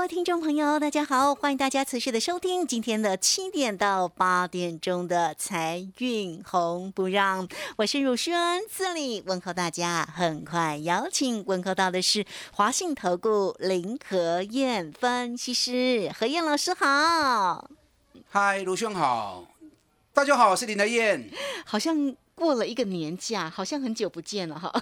各位听众朋友，大家好，欢迎大家持续的收听今天的七点到八点钟的财运红不让，我是汝轩，这里问候大家。很快邀请问候到的是华信投顾林和燕分析师何燕老师好。嗨，卢兄好，大家好，我是林德燕。好像过了一个年假，好像很久不见了哈。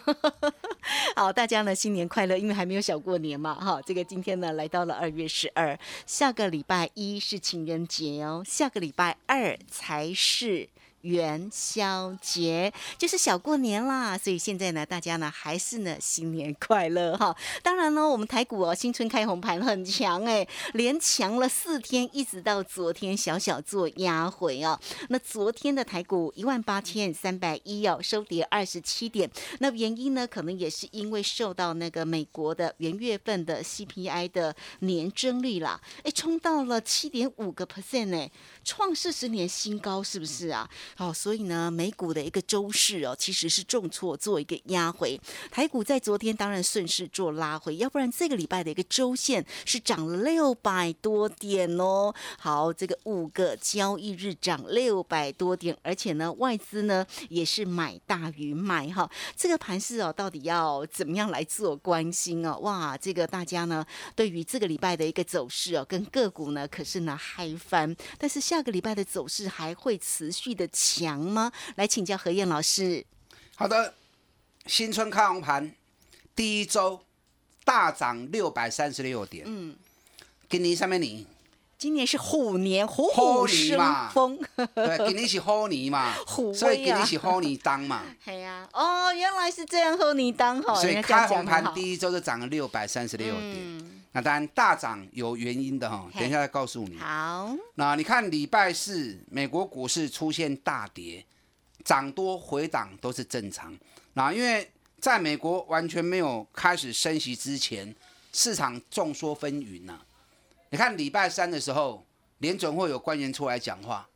好，大家呢新年快乐，因为还没有小过年嘛哈。这个今天呢来到了二月十二，下个礼拜一是情人节哦，下个礼拜二才是。元宵节就是小过年啦，所以现在呢，大家呢还是呢新年快乐哈。当然呢，我们台股哦新春开红盘很强哎，连强了四天，一直到昨天小小做压回哦。那昨天的台股一万八千三百一哦，收跌二十七点。那原因呢，可能也是因为受到那个美国的元月份的 CPI 的年增率啦，哎，冲到了七点五个 percent 哎，创四十年新高，是不是啊？好，所以呢，美股的一个周市哦，其实是重挫做一个压回。台股在昨天当然顺势做拉回，要不然这个礼拜的一个周线是涨了六百多点哦。好，这个五个交易日涨六百多点，而且呢，外资呢也是买大于卖哈。这个盘势哦，到底要怎么样来做关心哦？哇，这个大家呢对于这个礼拜的一个走势哦，跟个股呢可是呢嗨翻，但是下个礼拜的走势还会持续的。强吗？来请教何燕老师。好的，新春开红盘，第一周大涨六百三十六点。嗯，今年上面你，今年是虎年，虎虎生风。对，今年是虎年嘛，虎所以今年是虎年当嘛。系啊，哦，原来是这样，虎年当好。所以开红盘第一周就涨了六百三十六点。那当然大涨有原因的哈，等一下再告诉你。好，那你看礼拜四美国股市出现大跌，涨多回档都是正常。那因为在美国完全没有开始升息之前，市场众说纷纭呐。你看礼拜三的时候，联准会有官员出来讲话，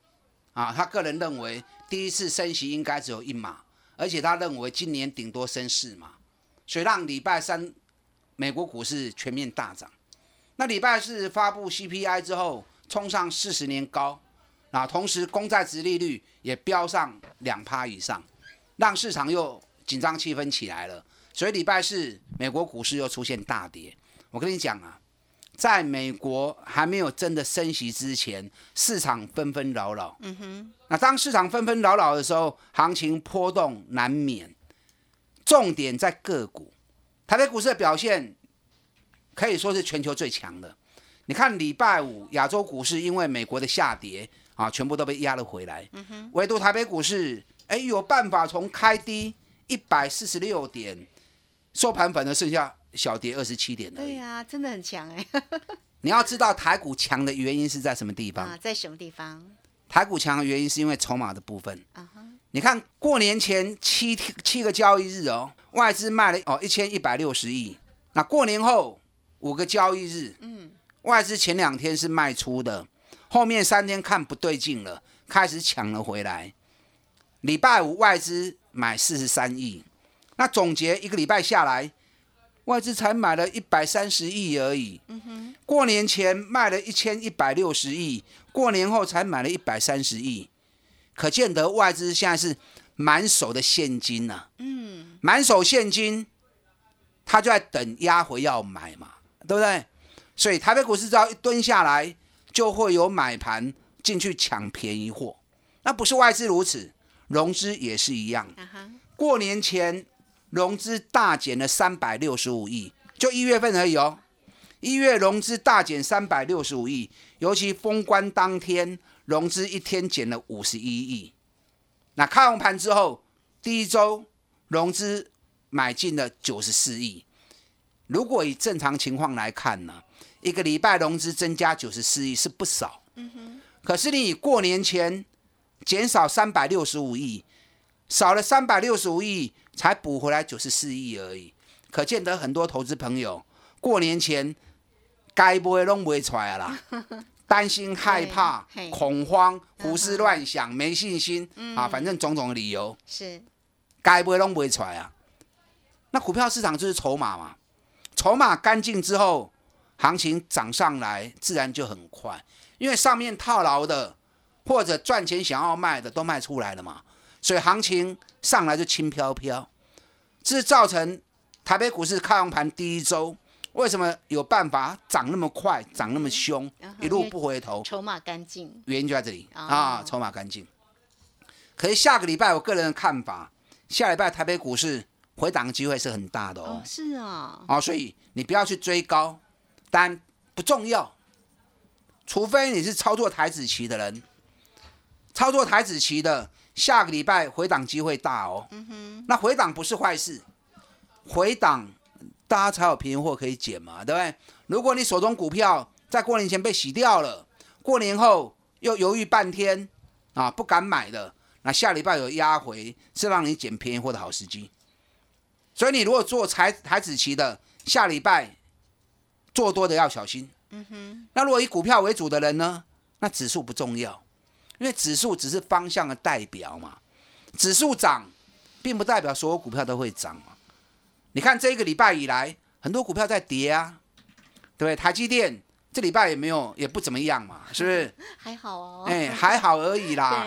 啊，他个人认为第一次升息应该只有一码，而且他认为今年顶多升四码，所以让礼拜三。美国股市全面大涨，那礼拜四发布 CPI 之后，冲上四十年高，啊，同时公债值利率也飙上两趴以上，让市场又紧张气氛起来了。所以礼拜四美国股市又出现大跌。我跟你讲啊，在美国还没有真的升息之前，市场纷纷扰扰。嗯哼。那当市场纷纷扰扰的时候，行情波动难免。重点在个股。台北股市的表现可以说是全球最强的。你看礼拜五亚洲股市因为美国的下跌啊，全部都被压了回来。唯独台北股市，哎，有办法从开低一百四十六点收盘，反而剩下小跌二十七点对呀，真的很强哎。你要知道台股强的原因是在什么地方？啊，在什么地方？台股强的原因是因为筹码的部分。你看过年前七天七个交易日哦。外资卖了哦一千一百六十亿，那过年后五个交易日，嗯，外资前两天是卖出的，后面三天看不对劲了，开始抢了回来。礼拜五外资买四十三亿，那总结一个礼拜下来，外资才买了一百三十亿而已。嗯哼，过年前卖了一千一百六十亿，过年后才买了一百三十亿，可见得外资现在是。满手的现金呐，嗯，满手现金，他就在等压回要买嘛，对不对？所以台北股市只要一蹲下来，就会有买盘进去抢便宜货。那不是外资如此，融资也是一样。过年前融资大减了三百六十五亿，就一月份而已哦。一月融资大减三百六十五亿，尤其封关当天，融资一天减了五十一亿。那开红盘之后，第一周融资买进了九十四亿。如果以正常情况来看呢，一个礼拜融资增加九十四亿是不少。嗯哼。可是你以过年前减少三百六十五亿，少了三百六十五亿，才补回来九十四亿而已。可见得很多投资朋友过年前该不会弄不会出来啦，担心、害怕、恐慌、胡思乱想、没信心啊，反正种种的理由。是。该不会弄不会出来啊。那股票市场就是筹码嘛，筹码干净之后，行情涨上来自然就很快，因为上面套牢的或者赚钱想要卖的都卖出来了嘛，所以行情上来就轻飘飘，这是造成。台北股市开完盘第一周，为什么有办法涨那么快、涨那么凶，一路不回头？筹码干净，原因就在这里啊！筹码干净。可是下个礼拜，我个人的看法，下礼拜台北股市回档的机会是很大的哦。是啊，啊，所以你不要去追高，但不重要。除非你是操作台子棋的人，操作台子棋的，下个礼拜回档机会大哦。嗯哼，那回档不是坏事。回档，大家才有便宜货可以捡嘛，对不对？如果你手中股票在过年前被洗掉了，过年后又犹豫半天啊，不敢买的，那下礼拜有压回，是让你捡便宜货的好时机。所以你如果做台台子期的，下礼拜做多的要小心。嗯哼。那如果以股票为主的人呢？那指数不重要，因为指数只是方向的代表嘛。指数涨，并不代表所有股票都会涨嘛。你看这一个礼拜以来，很多股票在跌啊，对不对？台积电这礼拜也没有，也不怎么样嘛，是不是？还好哦。哎，还好而已啦。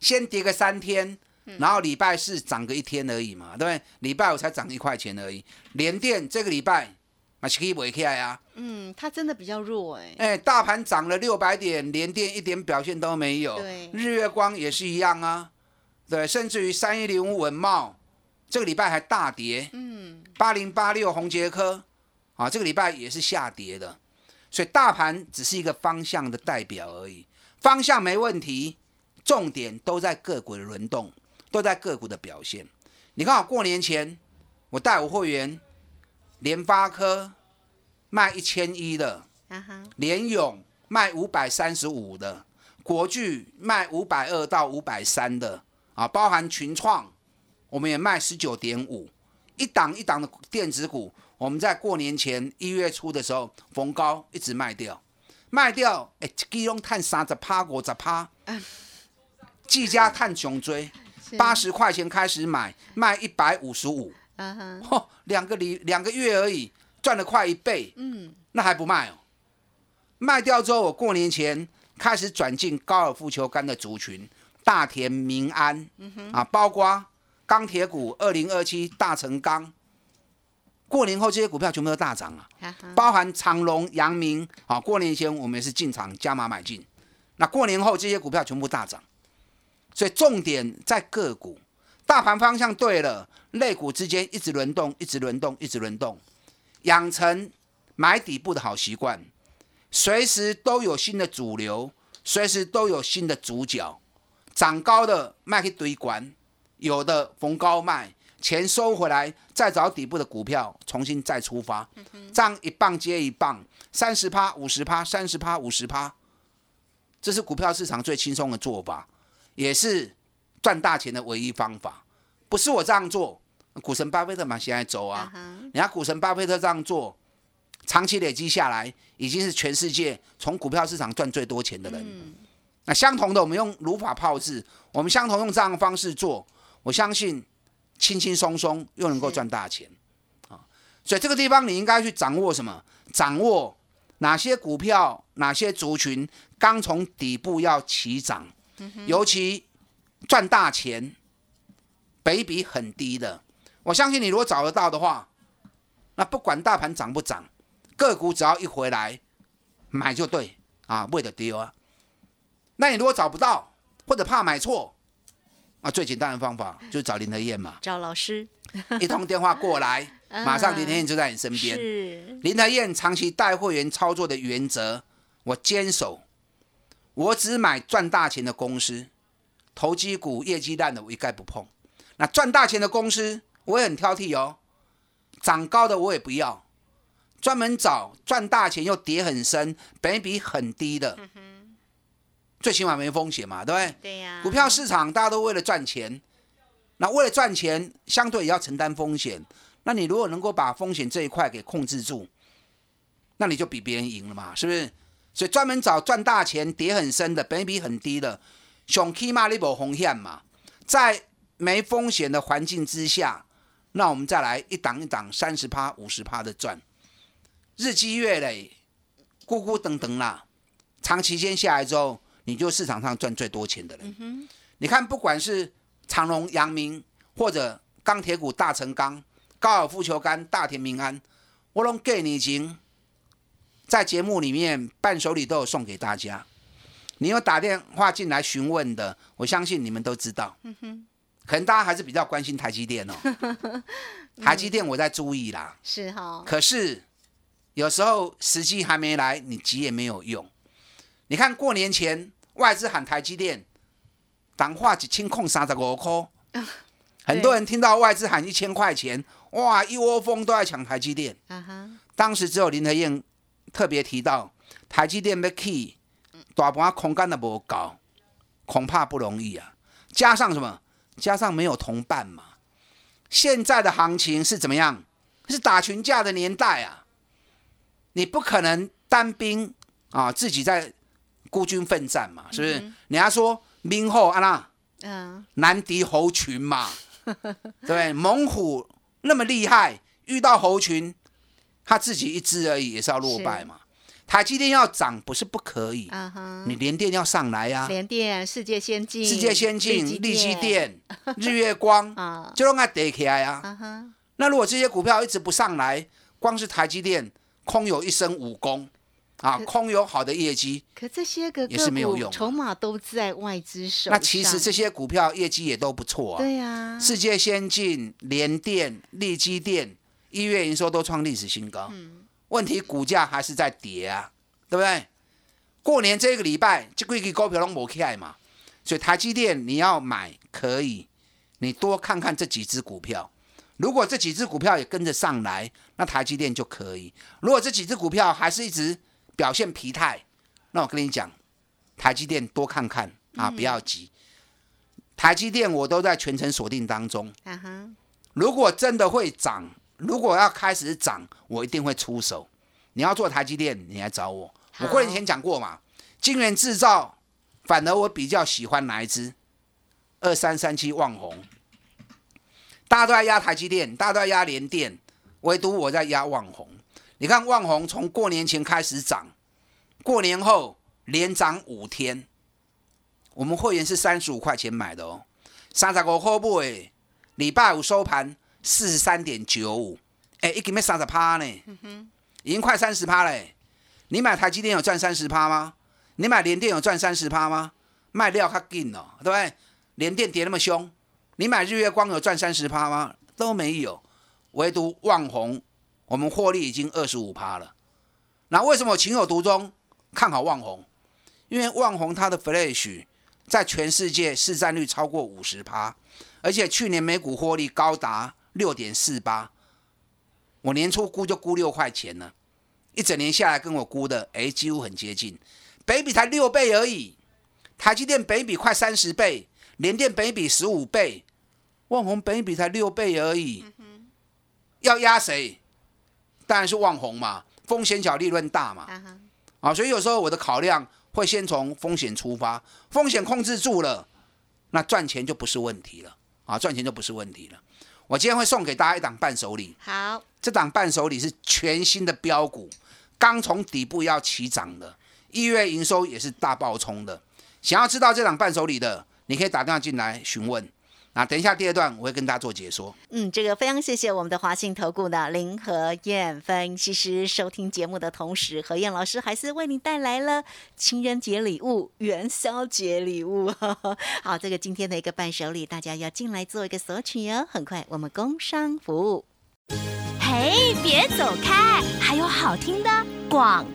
先跌个三天，然后礼拜四涨个一天而已嘛，对不对？礼拜五才涨一块钱而已。联电这个礼拜马是可以尾起来啊。嗯，它真的比较弱哎。哎，大盘涨了六百点，联电一点表现都没有。对。日月光也是一样啊。对，甚至于三一零五文茂。这个礼拜还大跌，嗯，八零八六红杰科，啊，这个礼拜也是下跌的，所以大盘只是一个方向的代表而已，方向没问题，重点都在个股的轮动，都在个股的表现。你看，我过年前我带我会员，联发科卖一千一的，联勇卖五百三十五的，国巨卖五百二到五百三的，啊，包含群创。我们也卖十九点五，一档一档的电子股，我们在过年前一月初的时候逢高一直卖掉，卖掉，哎，基隆探三十趴，五十趴，技嘉探穷追，八十块钱开始买，卖一百五十五，嚯，两个礼两个月而已，赚了快一倍，嗯，那还不卖哦？卖掉之后，我过年前开始转进高尔夫球杆的族群，大田、民安，啊，包括。钢铁股二零二七大成钢，过年后这些股票全部都大涨啊，包含长隆、阳明啊。过年前我们也是进场加码买进，那过年后这些股票全部大涨，所以重点在个股，大盘方向对了，类股之间一直轮动，一直轮动，一直轮动，养成买底部的好习惯，随时都有新的主流，随时都有新的主角，涨高的卖去堆管。有的逢高卖，钱收回来，再找底部的股票，重新再出发，这样一棒接一棒，三十趴、五十趴、三十趴、五十趴，这是股票市场最轻松的做法，也是赚大钱的唯一方法。不是我这样做，股神巴菲特嘛，现在走啊，人家股神巴菲特这样做，长期累积下来，已经是全世界从股票市场赚最多钱的人。那相同的，我们用如法炮制，我们相同用这样的方式做。我相信轻轻松松又能够赚大钱啊！所以这个地方你应该去掌握什么？掌握哪些股票、哪些族群刚从底部要起涨，尤其赚大钱、北比很低的。我相信你如果找得到的话，那不管大盘涨不涨，个股只要一回来买就对啊，为了丢啊。那你如果找不到，或者怕买错，啊，最简单的方法就是找林德燕嘛，找老师，一通电话过来，马上林德燕就在你身边。是。林德燕长期带会员操作的原则，我坚守，我只买赚大钱的公司，投机股业绩烂的我一概不碰。那赚大钱的公司，我也很挑剔哦，涨高的我也不要，专门找赚大钱又跌很深、本比很低的，最起码没风险嘛，对不对？对呀，股票市场大家都为了赚钱，那为了赚钱，相对也要承担风险。那你如果能够把风险这一块给控制住，那你就比别人赢了嘛，是不是？所以专门找赚大钱、跌很深的、本比很低的，熊起码你无风险嘛，在没风险的环境之下，那我们再来一档一档三十趴、五十趴的赚，日积月累，咕咕等等啦，长期间下来之后，你就市场上赚最多钱的人。你看，不管是长隆、阳明，或者钢铁股大成钢、高尔夫球杆大田民安，我拢给你钱。在节目里面伴手礼都有送给大家，你有打电话进来询问的，我相信你们都知道。可能大家还是比较关心台积电哦，台积电我在注意啦。是哈，可是有时候时机还没来，你急也没有用。你看过年前外资喊台积电，党话一千控三十五块，很多人听到外资喊一千块钱，哇，一窝蜂都在抢台积电。当时只有林德燕特别提到，台积电要起，大盘空间都无够，恐怕不容易啊。加上什么？加上没有同伴嘛。现在的行情是怎么样？是打群架的年代啊！你不可能单兵啊，自己在孤军奋战嘛，是不是？人家说明后啊那嗯，难敌猴群嘛，对？猛虎那么厉害，遇到猴群，他自己一只而已，也是要落败嘛。台积电要涨不是不可以，啊哈，你联电要上来呀、联电、世界先进、世界先进、积力积电、日月光，啊，就让它跌起来啊。那如果这些股票一直不上来，光是台积电空有一身武功啊，空有好的业绩，可这些个也是没有用啊筹码都在外资手上。那其实这些股票业绩也都不错啊。对呀，世界先进、联电、力积电一月营收都创历史新高，问题股价还是在跌啊，对不对？过年这个礼拜，这几个股票都没起来嘛，所以台积电你要买可以，你多看看这几只股票。如果这几只股票也跟着上来，那台积电就可以。如果这几只股票还是一直表现疲态，那我跟你讲，台积电多看看啊，不要急。台积电我都在全程锁定当中。啊哈，如果真的会涨，如果要开始涨，我一定会出手。你要做台积电，你来找我。我过年前讲过嘛，晶圆制造，反而我比较喜欢哪一支？二三三七旺宏，大家都在压台积电，大家都在压联电，唯独我在压旺宏。你看旺宏从过年前开始涨，过年后连涨五天。我们会员是三十五块钱买的哦，三十五块买，礼拜五收盘四十三点九五，哎，一斤要三十趴呢，已经快三十趴嘞。你买台积电有赚三十趴吗？你买联电有赚三十趴吗？卖料较紧哦，对不对？联电跌那么凶，你买日月光有赚三十趴吗？都没有，唯独旺宏，我们获利已经二十五趴了。那为什么我情有独钟？看好旺宏？因为旺宏它的 Flash 在全世界市占率超过五十趴，而且去年每股获利高达六点四八，我年初估就估六块钱了，一整年下来跟我估的，哎，几乎很接近，北比才六倍而已，台积电北比快三十倍，联电北比十五倍，旺宏北比才六倍而已，要压谁？当然是旺红嘛，风险小利润大嘛，啊，所以有时候我的考量会先从风险出发，风险控制住了，那赚钱就不是问题了啊，赚钱就不是问题了。我今天会送给大家一档伴手礼，好，这档伴手礼是全新的标股，刚从底部要起涨的，一月营收也是大爆冲的。想要知道这档伴手礼的，你可以打电话进来询问。那等一下第二段我会跟大家做解说。嗯，这个非常谢谢我们的华信投顾的林和燕分析师收听节目的同时，何燕老师还是为你带来了情人节礼物、元宵节礼物。好，这个今天的一个伴手礼，大家要进来做一个索取哦。很快我们工商服务。嘿，别走开，还有好听的广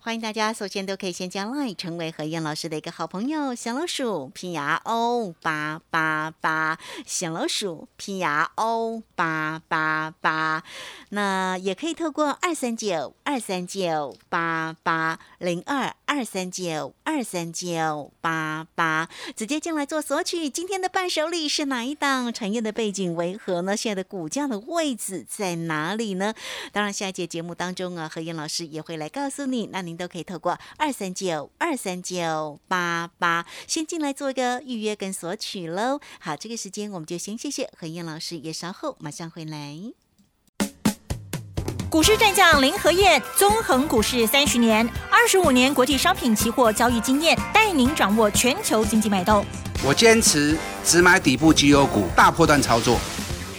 欢迎大家，首先都可以先加 line 成为何燕老师的一个好朋友，小老鼠 P R O 八八八，小老鼠 P R O 八八八。那也可以透过二三九二三九八八零二二三九二三九八八，直接进来做索取。今天的伴手礼是哪一档？产业的背景为何呢？现在的股价的位置在哪里呢？当然，下一节节目当中啊，何燕老师也会来告诉你。那您都可以透过二三九二三九八八先进来做一个预约跟索取喽。好，这个时间我们就先谢谢何燕老师，也稍后马上回来。股市战将林和燕，纵横股市三十年，二十五年国际商品期货交易经验，带您掌握全球经济脉动。我坚持只买底部绩优股，大波段操作。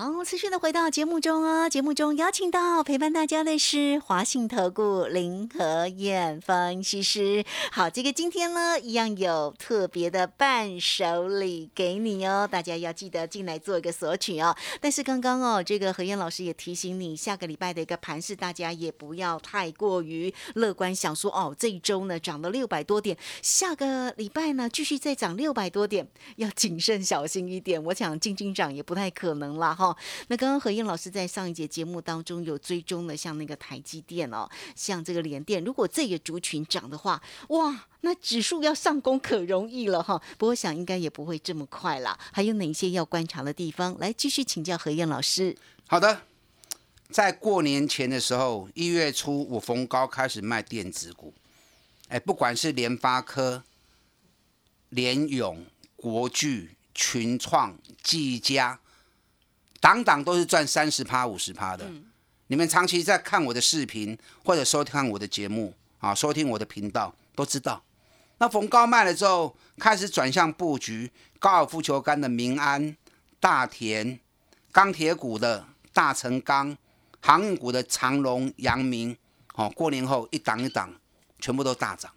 好，持续的回到节目中哦。节目中邀请到陪伴大家的是华信投顾林和燕分析师。好，这个今天呢，一样有特别的伴手礼给你哦，大家要记得进来做一个索取哦。但是刚刚哦，这个何燕老师也提醒你，下个礼拜的一个盘势，大家也不要太过于乐观，想说哦，这一周呢涨了六百多点，下个礼拜呢继续再涨六百多点，要谨慎小心一点。我想进进涨也不太可能啦，哈。那刚刚何燕老师在上一节节目当中有追踪了，像那个台积电哦，像这个联电，如果这个族群涨的话，哇，那指数要上攻可容易了哈。不过想应该也不会这么快啦。还有哪些要观察的地方？来继续请教何燕老师。好的，在过年前的时候，一月初我逢高开始卖电子股，哎，不管是联发科、联永、国巨、群创、技嘉。档档都是赚三十趴、五十趴的。你们长期在看我的视频或者收看我的节目啊，收听我的频道都知道。那逢高卖了之后，开始转向布局高尔夫球杆的民安、大田、钢铁股的大成钢、航运股的长隆、阳明。哦，过年后一档一档全部都大涨。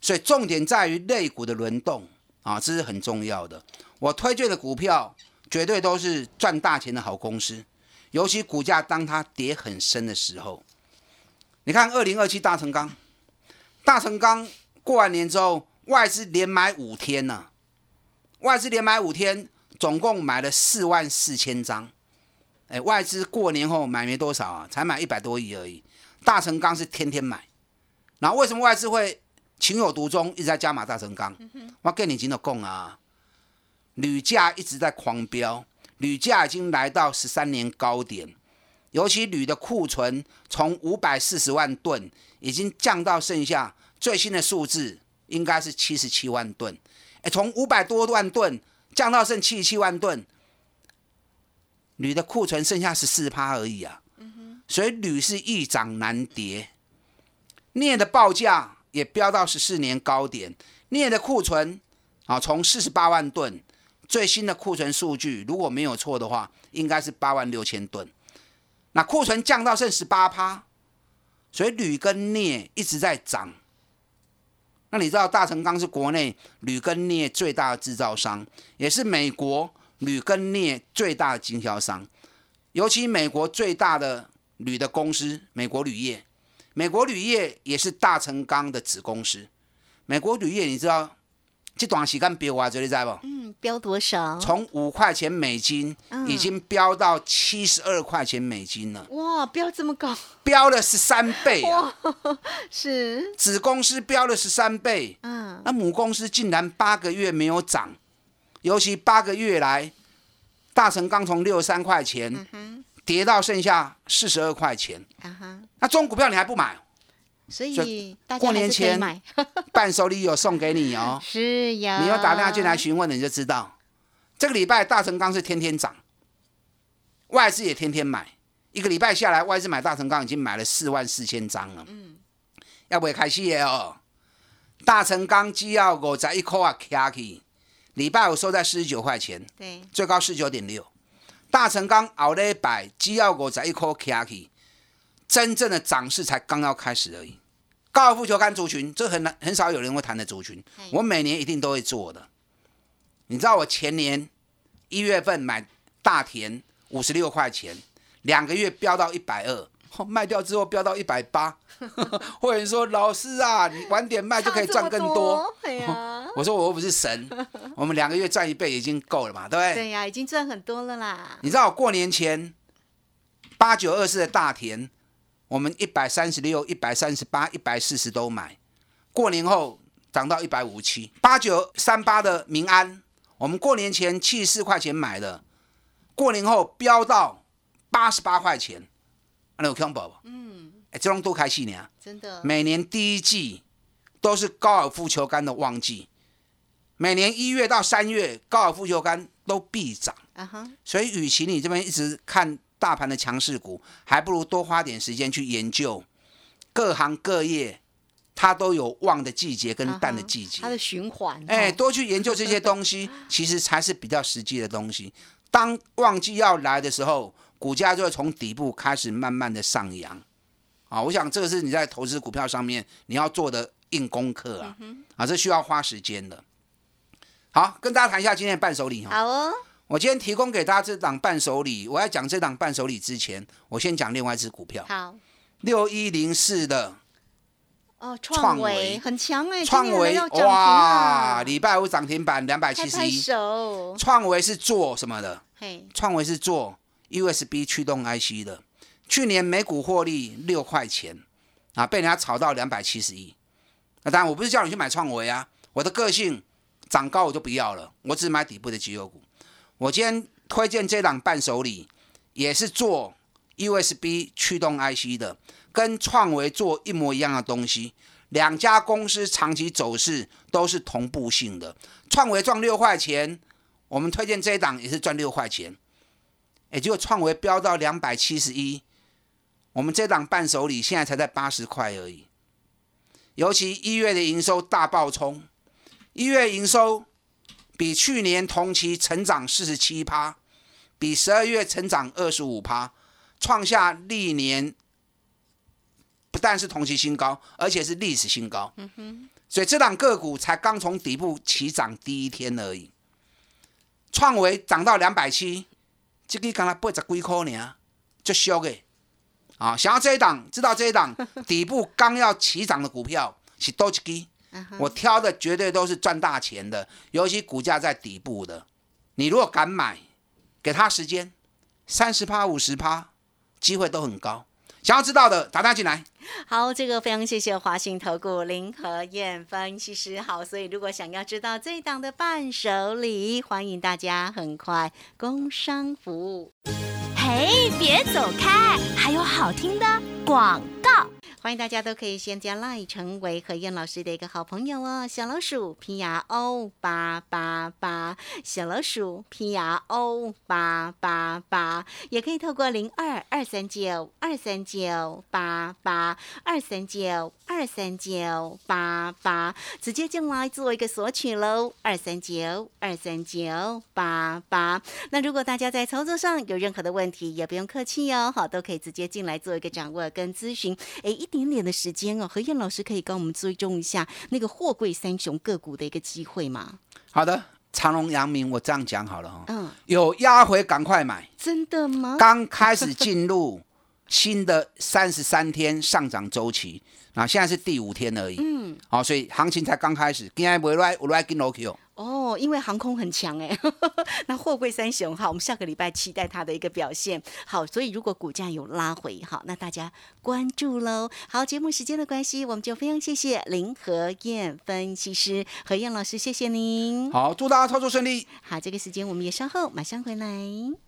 所以重点在于类股的轮动啊，这是很重要的。我推荐的股票。绝对都是赚大钱的好公司，尤其股价当它跌很深的时候，你看二零二七大成钢，大成钢过完年之后，外资连买五天呢，外资连买五天，总共买了四万四千张，哎，外资过年后买没多少啊，才买一百多亿而已。大成钢是天天买，然后为什么外资会情有独钟，一直在加码大成钢？我跟你今天讲啊。铝价一直在狂飙，铝价已经来到十三年高点，尤其铝的库存从五百四十万吨已经降到剩下最新的数字应该是七十七万吨，哎，从五百多万吨降到剩七十七万吨，铝的库存剩下十四趴而已啊，所以铝是易涨难跌，镍的报价也飙到十四年高点，镍的库存啊从四十八万吨。最新的库存数据，如果没有错的话，应该是八万六千吨。那库存降到剩十八趴，所以铝跟镍一直在涨。那你知道大成钢是国内铝跟镍最大的制造商，也是美国铝跟镍最大的经销商。尤其美国最大的铝的公司美国铝业，美国铝业也是大成钢的子公司。美国铝业你知道？这段时间飙啊，这你知不？嗯，飙多少？从五块钱美金已经飙到七十二块钱美金了。哇，飙这么高！飙了十三倍啊！是子公司飙了十三倍。嗯，那母公司竟然八个月没有涨，尤其八个月来，大成刚从六十三块钱跌到剩下四十二块钱。啊那中股票你还不买？所以过年前 伴手礼有送给你哦，是呀。你要打电话进来询问，你就知道。这个礼拜大成钢是天天涨，外资也天天买。一个礼拜下来，外资买大成钢已经买了四万四千张了。嗯，要不要开戏哦？大成钢只要五十一块啊，卡起。礼拜五收在四十九块钱，对，最高四十九点六。大成钢熬了一百只要五十一块卡起。真正的涨势才刚要开始而已。高尔夫球杆族群，这很难很少有人会谈的族群，我每年一定都会做的。你知道我前年一月份买大田五十六块钱，两个月飙到一百二，卖掉之后飙到一百八。会有人说：“老师啊，你晚点卖就可以赚更多。”对呀，我说我又不是神，我们两个月赚一倍已经够了嘛，对不对？对呀，已经赚很多了啦。你知道我过年前八九二四的大田，我们一百三十六、一百三十八、一百四十都买，过年后涨到一百五十七。八九三八的民安，我们过年前七十四块钱买的，过年后飙到八十八块钱，那有看宝宝？嗯，哎，这种多开心呢！真的，每年第一季都是高尔夫球杆的旺季，每年一月到三月高尔夫球杆都必涨。啊哈，所以，与其你这边一直看大盘的强势股，还不如多花点时间去研究各行各业，它都有旺的季节跟淡的季节。它的循环，哎，哦多去研究这些东西，其实才是比较实际的东西。当旺季要来的时候，股价就会从底部开始慢慢的上扬。啊，我想这个是你在投资股票上面你要做的硬功课啊，啊，这需要花时间的。好，跟大家谈一下今天的伴手礼哈。好哦，我今天提供给大家这档伴手礼，我要讲这档伴手礼之前，我先讲另外一只股票，好六一零四的哦，创创维维很强哎，创维哇，啊礼拜五涨停板两百七十一。手，创维是做什么的？嘿，创维是做 USB 驱动 IC 的，去年每股获利六块钱啊，被人家炒到两百七十一。那当然，我不是叫你去买创维啊，我的个性涨高我就不要了，我只买底部的绩优股。我今天推荐这档伴手礼，也是做 USB 驱动 IC 的，跟创维做一模一样的东西。两家公司长期走势都是同步性的，创维赚六块钱，我们推荐这一档也是赚六块钱，也就创维飙到两百七十一，我们这档伴手礼现在才在八十块而已。尤其一月的营收大爆冲，一月营收比去年同期成长四十七趴，比十二月成长二十五趴，创下历年不但是同期新高，而且是历史新高。所以这档个股才刚从底部起涨第一天而已。创维涨到两百七，这个刚才八十几块呢，就俗的。啊，想要这一档，知道这一档 底部刚要起涨的股票是多几支，我挑的绝对都是赚大钱的，尤其股价在底部的。你如果敢买，给他时间，三十趴、五十趴，机会都很高。想要知道的，打他进来。好，这个非常谢谢华信投顾林和燕分析师。好，所以如果想要知道这一档的伴手礼，欢迎大家很快工商服务。嘿，别走开，还有好听的广告。欢迎大家都可以先加 line 成为何燕老师的一个好朋友哦，小老鼠 P R O 八八八，小老鼠 P R O 八八八，也可以透过零二二三九二三九八八二三九二三九八八，直接进来做一个索取喽，二三九二三九八八。那如果大家在操作上有任何的问题，也不用客气哦，好，都可以直接进来做一个掌握跟咨询。诶，一一点点的时间哦，何燕老师可以跟我们追踪一下那个货柜三雄个股的一个机会吗？好的，长隆、阳明，我这样讲好了哈、嗯，有压回赶快买。真的吗？刚开始进入新的三十三天上涨周期，啊，现在是第五天而已。嗯，好、所以行情才刚开始。今天不来，我来跟 o k 哦，因为航空很强哎，那货柜三雄哈，我们下个礼拜期待它的一个表现。好，所以如果股价有拉回，好，那大家关注喽。好，节目时间的关系，我们就非常谢谢林和燕分析师何燕老师，谢谢您。好，祝大家操作顺利。好，这个时间我们也稍后马上回来。